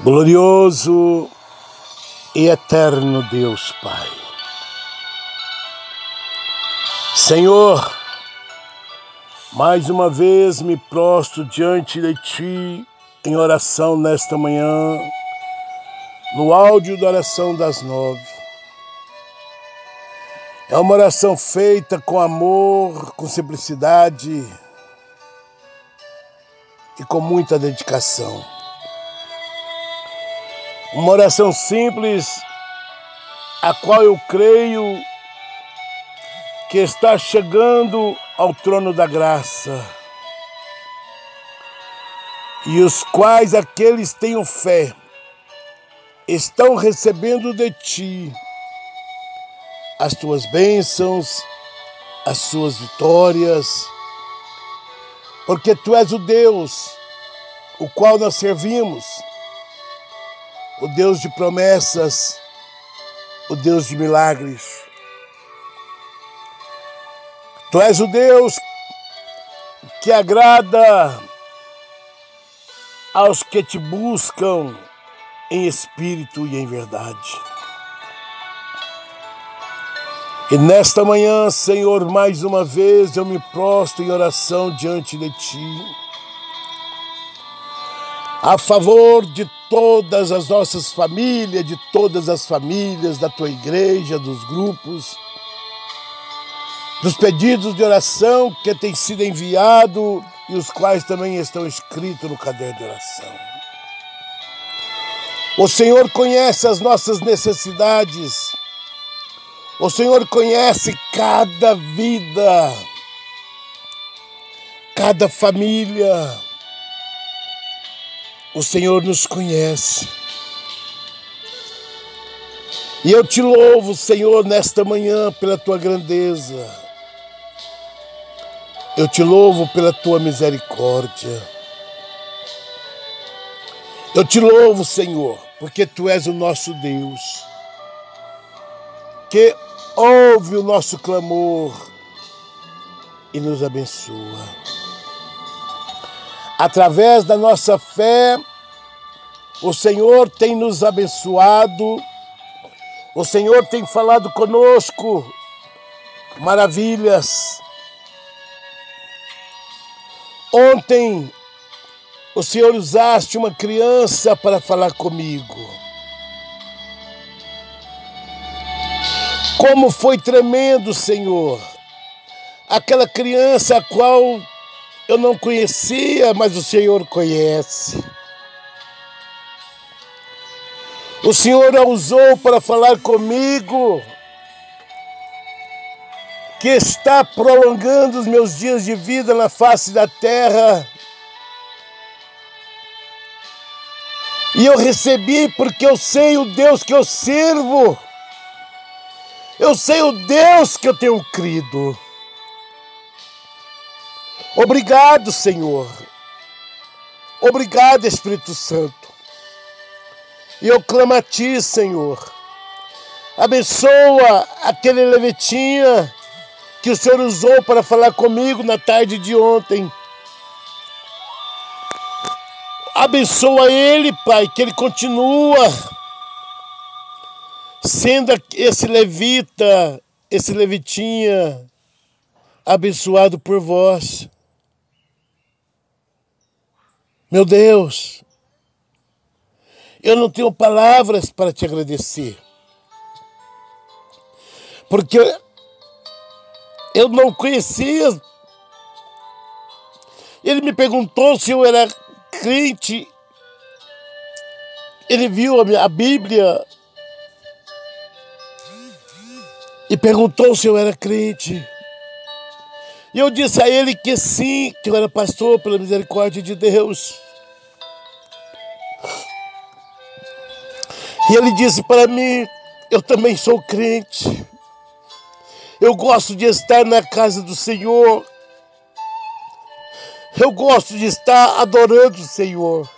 Glorioso e eterno Deus Pai. Senhor, mais uma vez me prostro diante de Ti em oração nesta manhã, no áudio da oração das nove. É uma oração feita com amor, com simplicidade e com muita dedicação. Uma oração simples, a qual eu creio que está chegando ao trono da graça. E os quais aqueles tenham fé estão recebendo de ti as tuas bênçãos, as suas vitórias, porque tu és o Deus o qual nós servimos o Deus de promessas, o Deus de milagres. Tu és o Deus que agrada aos que te buscam em espírito e em verdade. E nesta manhã, Senhor, mais uma vez eu me prostro em oração diante de Ti a favor de todas as nossas famílias, de todas as famílias da tua igreja, dos grupos, dos pedidos de oração que têm sido enviados e os quais também estão escritos no caderno de oração. O Senhor conhece as nossas necessidades. O Senhor conhece cada vida, cada família o Senhor nos conhece. E eu te louvo, Senhor, nesta manhã pela tua grandeza. Eu te louvo pela tua misericórdia. Eu te louvo, Senhor, porque tu és o nosso Deus, que ouve o nosso clamor e nos abençoa através da nossa fé, o Senhor tem nos abençoado, o Senhor tem falado conosco maravilhas. Ontem, o Senhor usaste uma criança para falar comigo. Como foi tremendo, Senhor, aquela criança a qual eu não conhecia, mas o Senhor conhece. O Senhor a usou para falar comigo, que está prolongando os meus dias de vida na face da terra. E eu recebi porque eu sei o Deus que eu sirvo. Eu sei o Deus que eu tenho crido. Obrigado, Senhor. Obrigado, Espírito Santo. E eu clamo a Ti, Senhor. Abençoa aquele levetinha que o Senhor usou para falar comigo na tarde de ontem. Abençoa ele, Pai, que ele continua sendo esse levita, esse levitinha abençoado por vós. Meu Deus, eu não tenho palavras para te agradecer. Porque eu não conhecia. Ele me perguntou se eu era crente. Ele viu a, Bíblia e perguntou se eu era crente. E eu disse a ele que sim, que eu era pastor pela misericórdia de Deus. E ele disse para mim: Eu também sou crente. Eu gosto de estar na casa do Senhor. Eu gosto de estar adorando o Senhor.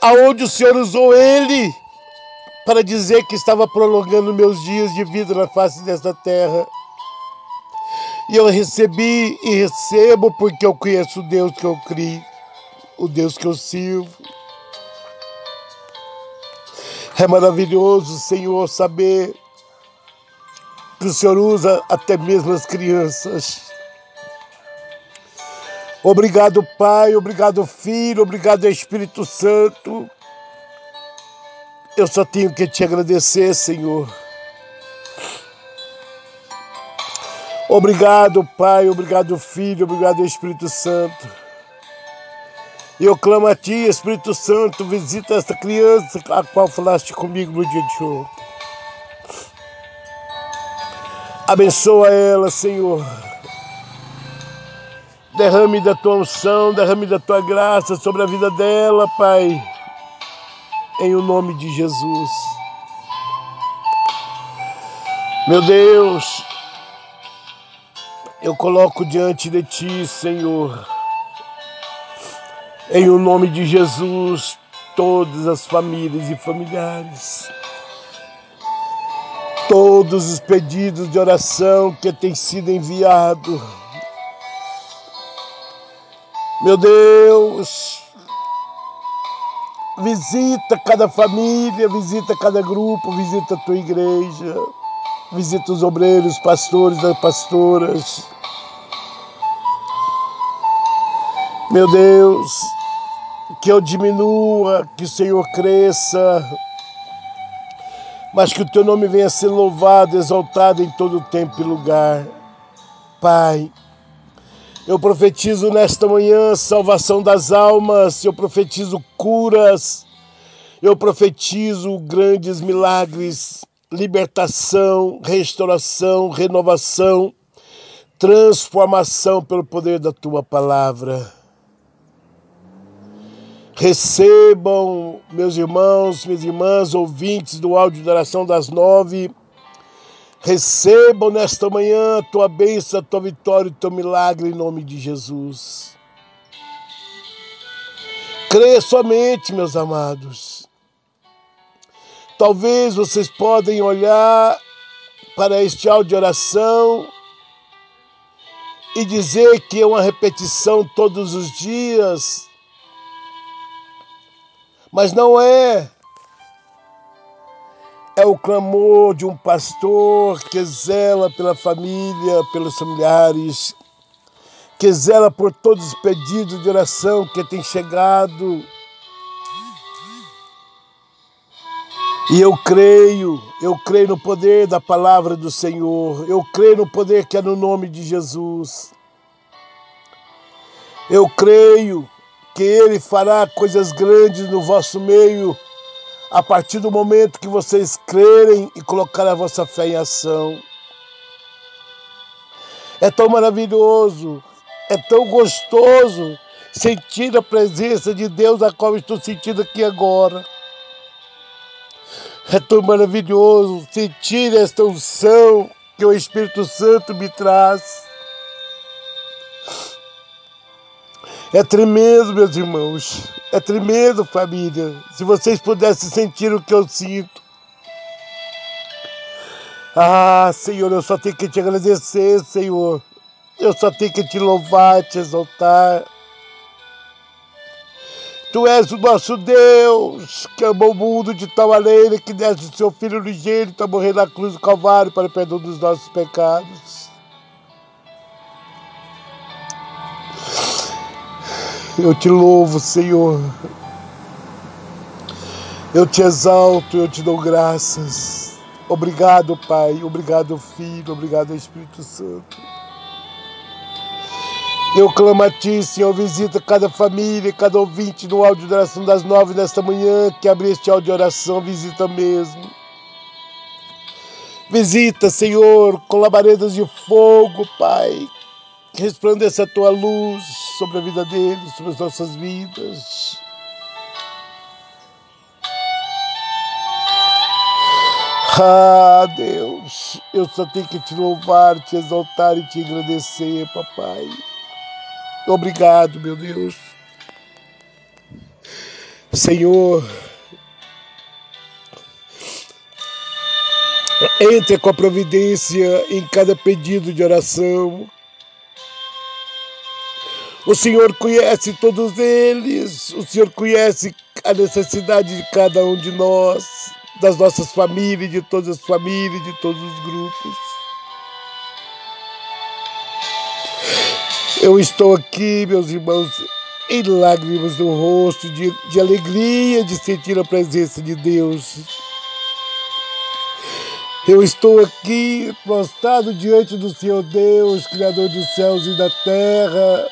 Aonde o Senhor usou ele para dizer que estava prolongando meus dias de vida na face desta terra. E eu recebi e recebo porque eu conheço o Deus que eu criei o Deus que eu sirvo. É maravilhoso, Senhor, saber que o Senhor usa até mesmo as crianças. Obrigado, Pai, obrigado, Filho, obrigado, Espírito Santo. Eu só tenho que te agradecer, Senhor. Obrigado, Pai, obrigado, Filho, obrigado, Espírito Santo. Eu clamo a Ti, Espírito Santo, visita esta criança a qual falaste comigo no dia de hoje. Abençoa ela, Senhor. Derrame da tua unção, derrame da tua graça sobre a vida dela, Pai. Em o nome de Jesus. Meu Deus, eu coloco diante de ti, Senhor, em o nome de Jesus, todas as famílias e familiares, todos os pedidos de oração que têm sido enviados. Meu Deus, visita cada família, visita cada grupo, visita a tua igreja visita os obreiros, pastores, as pastoras. Meu Deus, que eu diminua, que o Senhor cresça, mas que o teu nome venha ser louvado, exaltado em todo tempo e lugar. Pai, eu profetizo nesta manhã salvação das almas, eu profetizo curas, eu profetizo grandes milagres libertação, restauração, renovação, transformação pelo poder da tua palavra. Recebam, meus irmãos, minhas irmãs, ouvintes do áudio da oração das nove, recebam nesta manhã a tua bênção, a tua vitória e o teu milagre em nome de Jesus. Crê somente, meus amados. Talvez vocês podem olhar para este áudio de oração e dizer que é uma repetição todos os dias, mas não é. É o clamor de um pastor que zela pela família, pelos familiares, que zela por todos os pedidos de oração que têm chegado E eu creio, eu creio no poder da palavra do Senhor, eu creio no poder que é no nome de Jesus. Eu creio que Ele fará coisas grandes no vosso meio a partir do momento que vocês crerem e colocar a vossa fé em ação. É tão maravilhoso, é tão gostoso sentir a presença de Deus, a qual estou sentindo aqui agora. É tão maravilhoso sentir esta unção que o Espírito Santo me traz. É tremendo, meus irmãos. É tremendo, família. Se vocês pudessem sentir o que eu sinto. Ah, Senhor, eu só tenho que te agradecer, Senhor. Eu só tenho que te louvar, te exaltar. Tu és o nosso Deus, que amou o mundo de tal maneira que deste o seu Filho unigênito a morrer na cruz do Calvário para o perdão dos nossos pecados. Eu te louvo, Senhor. Eu te exalto, eu te dou graças. Obrigado, Pai. Obrigado, Filho. Obrigado, Espírito Santo. Eu clamo a Ti, Senhor, visita cada família, cada ouvinte no áudio de oração das nove desta manhã, que abre este áudio de oração, visita mesmo. Visita, Senhor, com labaredas de fogo, Pai. Resplandeça a Tua luz sobre a vida deles, sobre as nossas vidas. Ah, Deus, eu só tenho que te louvar, te exaltar e te agradecer, papai. Obrigado, meu Deus. Senhor, entre com a providência em cada pedido de oração. O Senhor conhece todos eles, o Senhor conhece a necessidade de cada um de nós, das nossas famílias, de todas as famílias, de todos os grupos. Eu estou aqui, meus irmãos, em lágrimas no rosto, de, de alegria de sentir a presença de Deus. Eu estou aqui prostrado diante do Senhor Deus, Criador dos céus e da terra,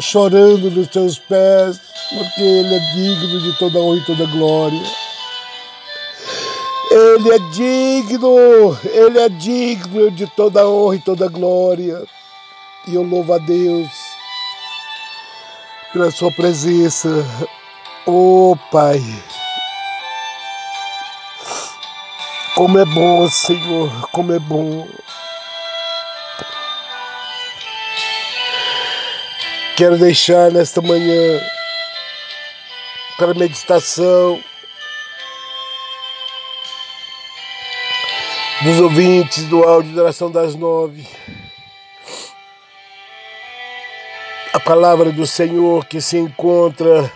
chorando nos seus pés, porque Ele é digno de toda honra e toda glória. Ele é digno, Ele é digno de toda honra e toda glória. E eu louvo a Deus pela Sua presença. Oh Pai, como é bom, Senhor, como é bom. Quero deixar nesta manhã para meditação dos ouvintes do áudio da oração das nove. A palavra do Senhor que se encontra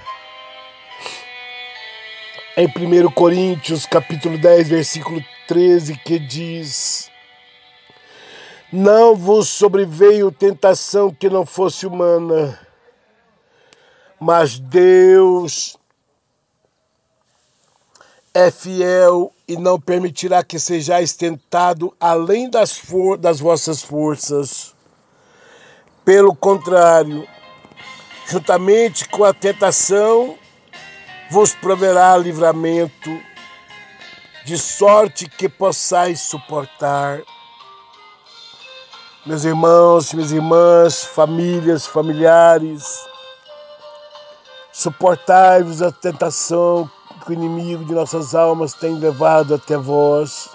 em 1 Coríntios, capítulo 10, versículo 13, que diz: Não vos sobreveio tentação que não fosse humana, mas Deus é fiel e não permitirá que sejais tentado além das, das vossas forças pelo contrário, juntamente com a tentação, vos proverá livramento, de sorte que possais suportar. Meus irmãos, minhas irmãs, famílias, familiares, suportai-vos a tentação que o inimigo de nossas almas tem levado até vós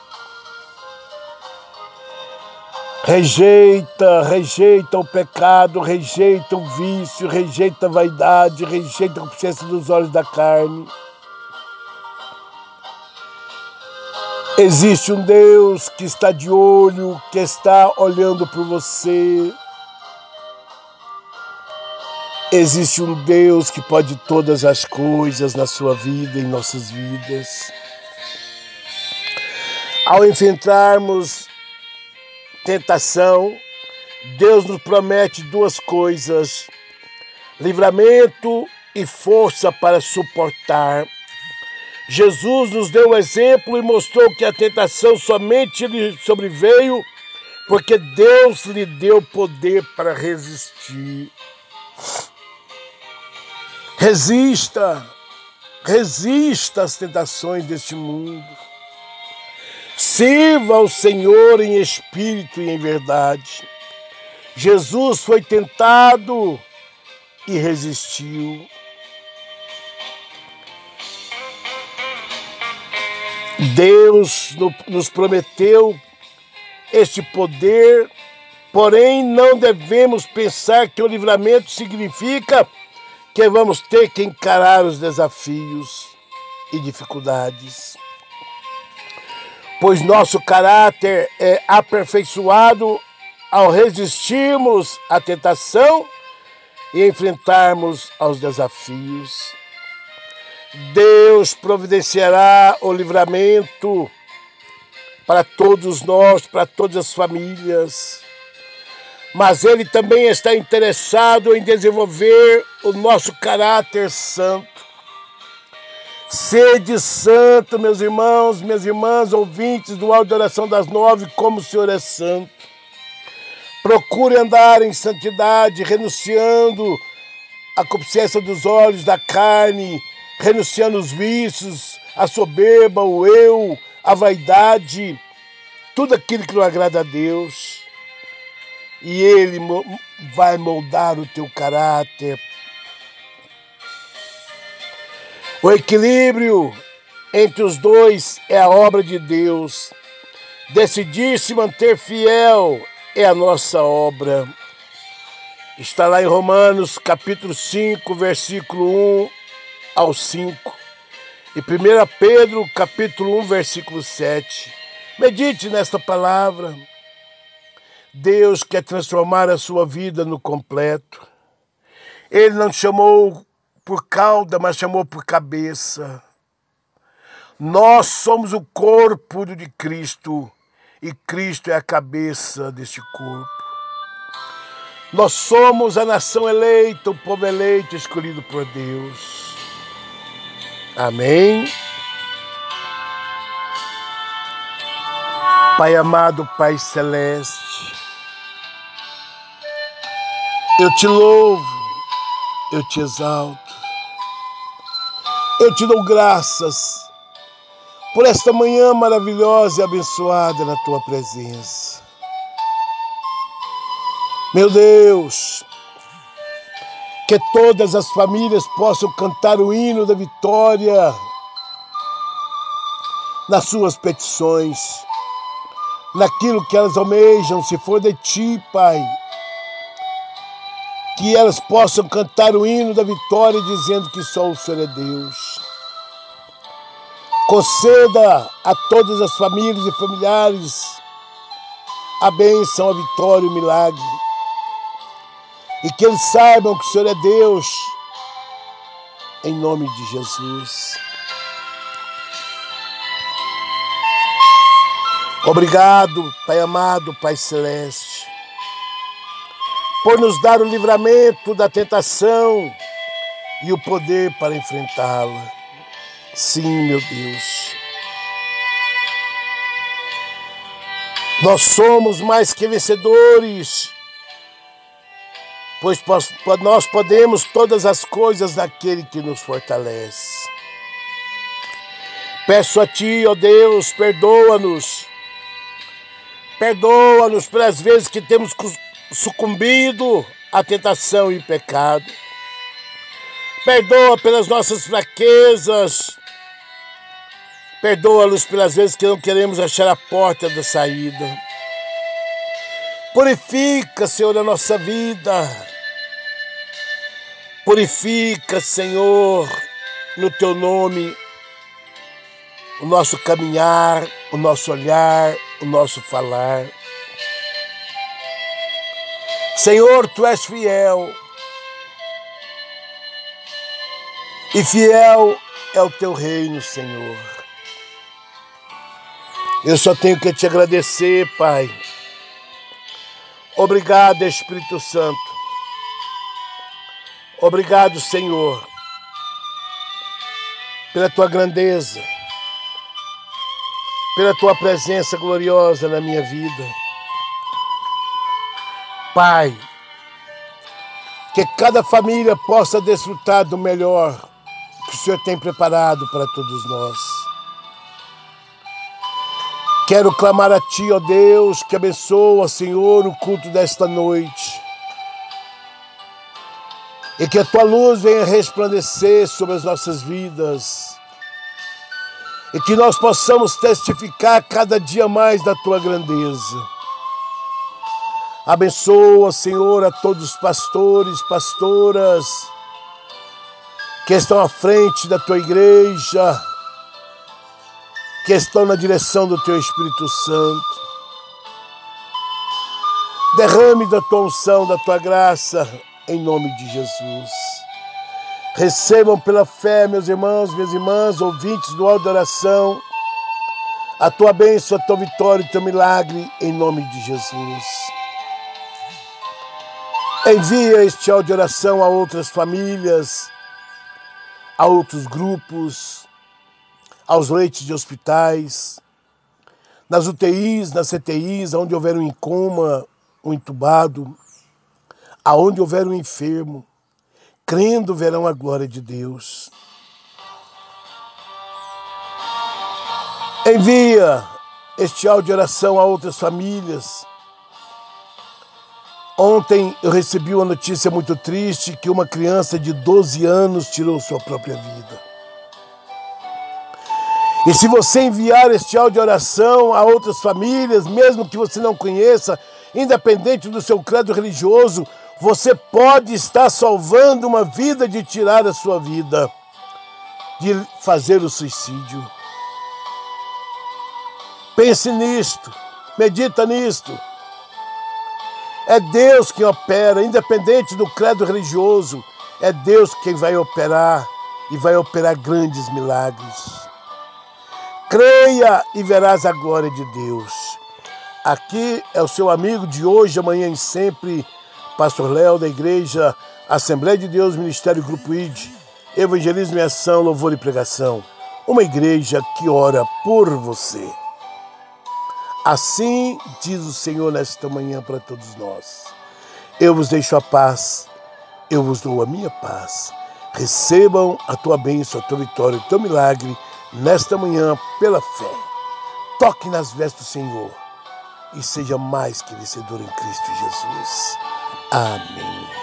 Rejeita, rejeita o pecado, rejeita o vício, rejeita a vaidade, rejeita a consciência dos olhos da carne. Existe um Deus que está de olho, que está olhando por você. Existe um Deus que pode todas as coisas na sua vida, em nossas vidas. Ao enfrentarmos tentação, Deus nos promete duas coisas: livramento e força para suportar. Jesus nos deu o exemplo e mostrou que a tentação somente lhe sobreveio porque Deus lhe deu poder para resistir. Resista, resista às tentações deste mundo. Sirva ao Senhor em espírito e em verdade. Jesus foi tentado e resistiu. Deus nos prometeu este poder, porém não devemos pensar que o livramento significa que vamos ter que encarar os desafios e dificuldades pois nosso caráter é aperfeiçoado ao resistirmos à tentação e enfrentarmos aos desafios. Deus providenciará o livramento para todos nós, para todas as famílias. Mas Ele também está interessado em desenvolver o nosso caráter santo Sede santo, meus irmãos, minhas irmãs, ouvintes do áudio oração das nove, como o Senhor é santo. Procure andar em santidade, renunciando à consciência dos olhos, da carne, renunciando os vícios, a soberba, o eu, a vaidade, tudo aquilo que não agrada a Deus. E Ele vai moldar o teu caráter O equilíbrio entre os dois é a obra de Deus. Decidir se manter fiel é a nossa obra. Está lá em Romanos capítulo 5, versículo 1 ao 5. E 1 Pedro capítulo 1, versículo 7. Medite nesta palavra. Deus quer transformar a sua vida no completo. Ele não chamou por cauda, mas chamou por cabeça. Nós somos o corpo de Cristo e Cristo é a cabeça deste corpo. Nós somos a nação eleita, o povo eleito, escolhido por Deus. Amém. Pai amado, Pai celeste, eu te louvo, eu te exalto, eu te dou graças por esta manhã maravilhosa e abençoada na tua presença. Meu Deus, que todas as famílias possam cantar o hino da vitória nas suas petições, naquilo que elas almejam, se for de ti, Pai. Que elas possam cantar o hino da vitória dizendo que só o Senhor é Deus. Conceda a todas as famílias e familiares a bênção, a vitória, o milagre e que eles saibam que o Senhor é Deus, em nome de Jesus. Obrigado, Pai amado, Pai celeste, por nos dar o livramento da tentação e o poder para enfrentá-la. Sim, meu Deus. Nós somos mais que vencedores pois nós podemos todas as coisas naquele que nos fortalece. Peço a Ti, ó Deus, perdoa-nos. Perdoa-nos pelas vezes que temos sucumbido à tentação e pecado. Perdoa pelas nossas fraquezas. Perdoa-nos pelas vezes que não queremos achar a porta da saída. Purifica, Senhor, a nossa vida. Purifica, Senhor, no teu nome, o nosso caminhar, o nosso olhar, o nosso falar. Senhor, tu és fiel. E fiel é o teu reino, Senhor. Eu só tenho que te agradecer, Pai. Obrigado, Espírito Santo Obrigado, Senhor, pela tua grandeza, pela tua presença gloriosa na minha vida. Pai, que cada família possa desfrutar do melhor que o Senhor tem preparado para todos nós. Quero clamar a Ti, ó Deus, que abençoa, Senhor, o culto desta noite e que a tua luz venha resplandecer sobre as nossas vidas e que nós possamos testificar cada dia mais da tua grandeza. Abençoa, Senhor, a todos os pastores, pastoras que estão à frente da tua igreja, que estão na direção do teu Espírito Santo. Derrame da tua unção, da tua graça em nome de Jesus. Recebam pela fé, meus irmãos, minhas irmãs, ouvintes do da oração, a tua bênção, a tua vitória, o teu milagre, em nome de Jesus. Envia este áudio oração a outras famílias, a outros grupos, aos leitos de hospitais, nas UTIs, nas CTIs, onde houver um coma, um entubado, Aonde houver um enfermo, crendo verão a glória de Deus. Envia este áudio de oração a outras famílias. Ontem eu recebi uma notícia muito triste que uma criança de 12 anos tirou sua própria vida. E se você enviar este áudio de oração a outras famílias, mesmo que você não conheça, independente do seu credo religioso, você pode estar salvando uma vida de tirar a sua vida, de fazer o suicídio. Pense nisto, medita nisto. É Deus que opera, independente do credo religioso. É Deus quem vai operar e vai operar grandes milagres. Creia e verás a glória de Deus. Aqui é o seu amigo de hoje, amanhã e sempre, Pastor Léo da Igreja Assembleia de Deus, Ministério Grupo ID, Evangelismo e Ação, Louvor e Pregação. Uma igreja que ora por você. Assim diz o Senhor nesta manhã para todos nós. Eu vos deixo a paz, eu vos dou a minha paz. Recebam a tua bênção, a tua vitória, o teu milagre nesta manhã pela fé. Toque nas vestes do Senhor e seja mais que vencedor em Cristo Jesus. Amen.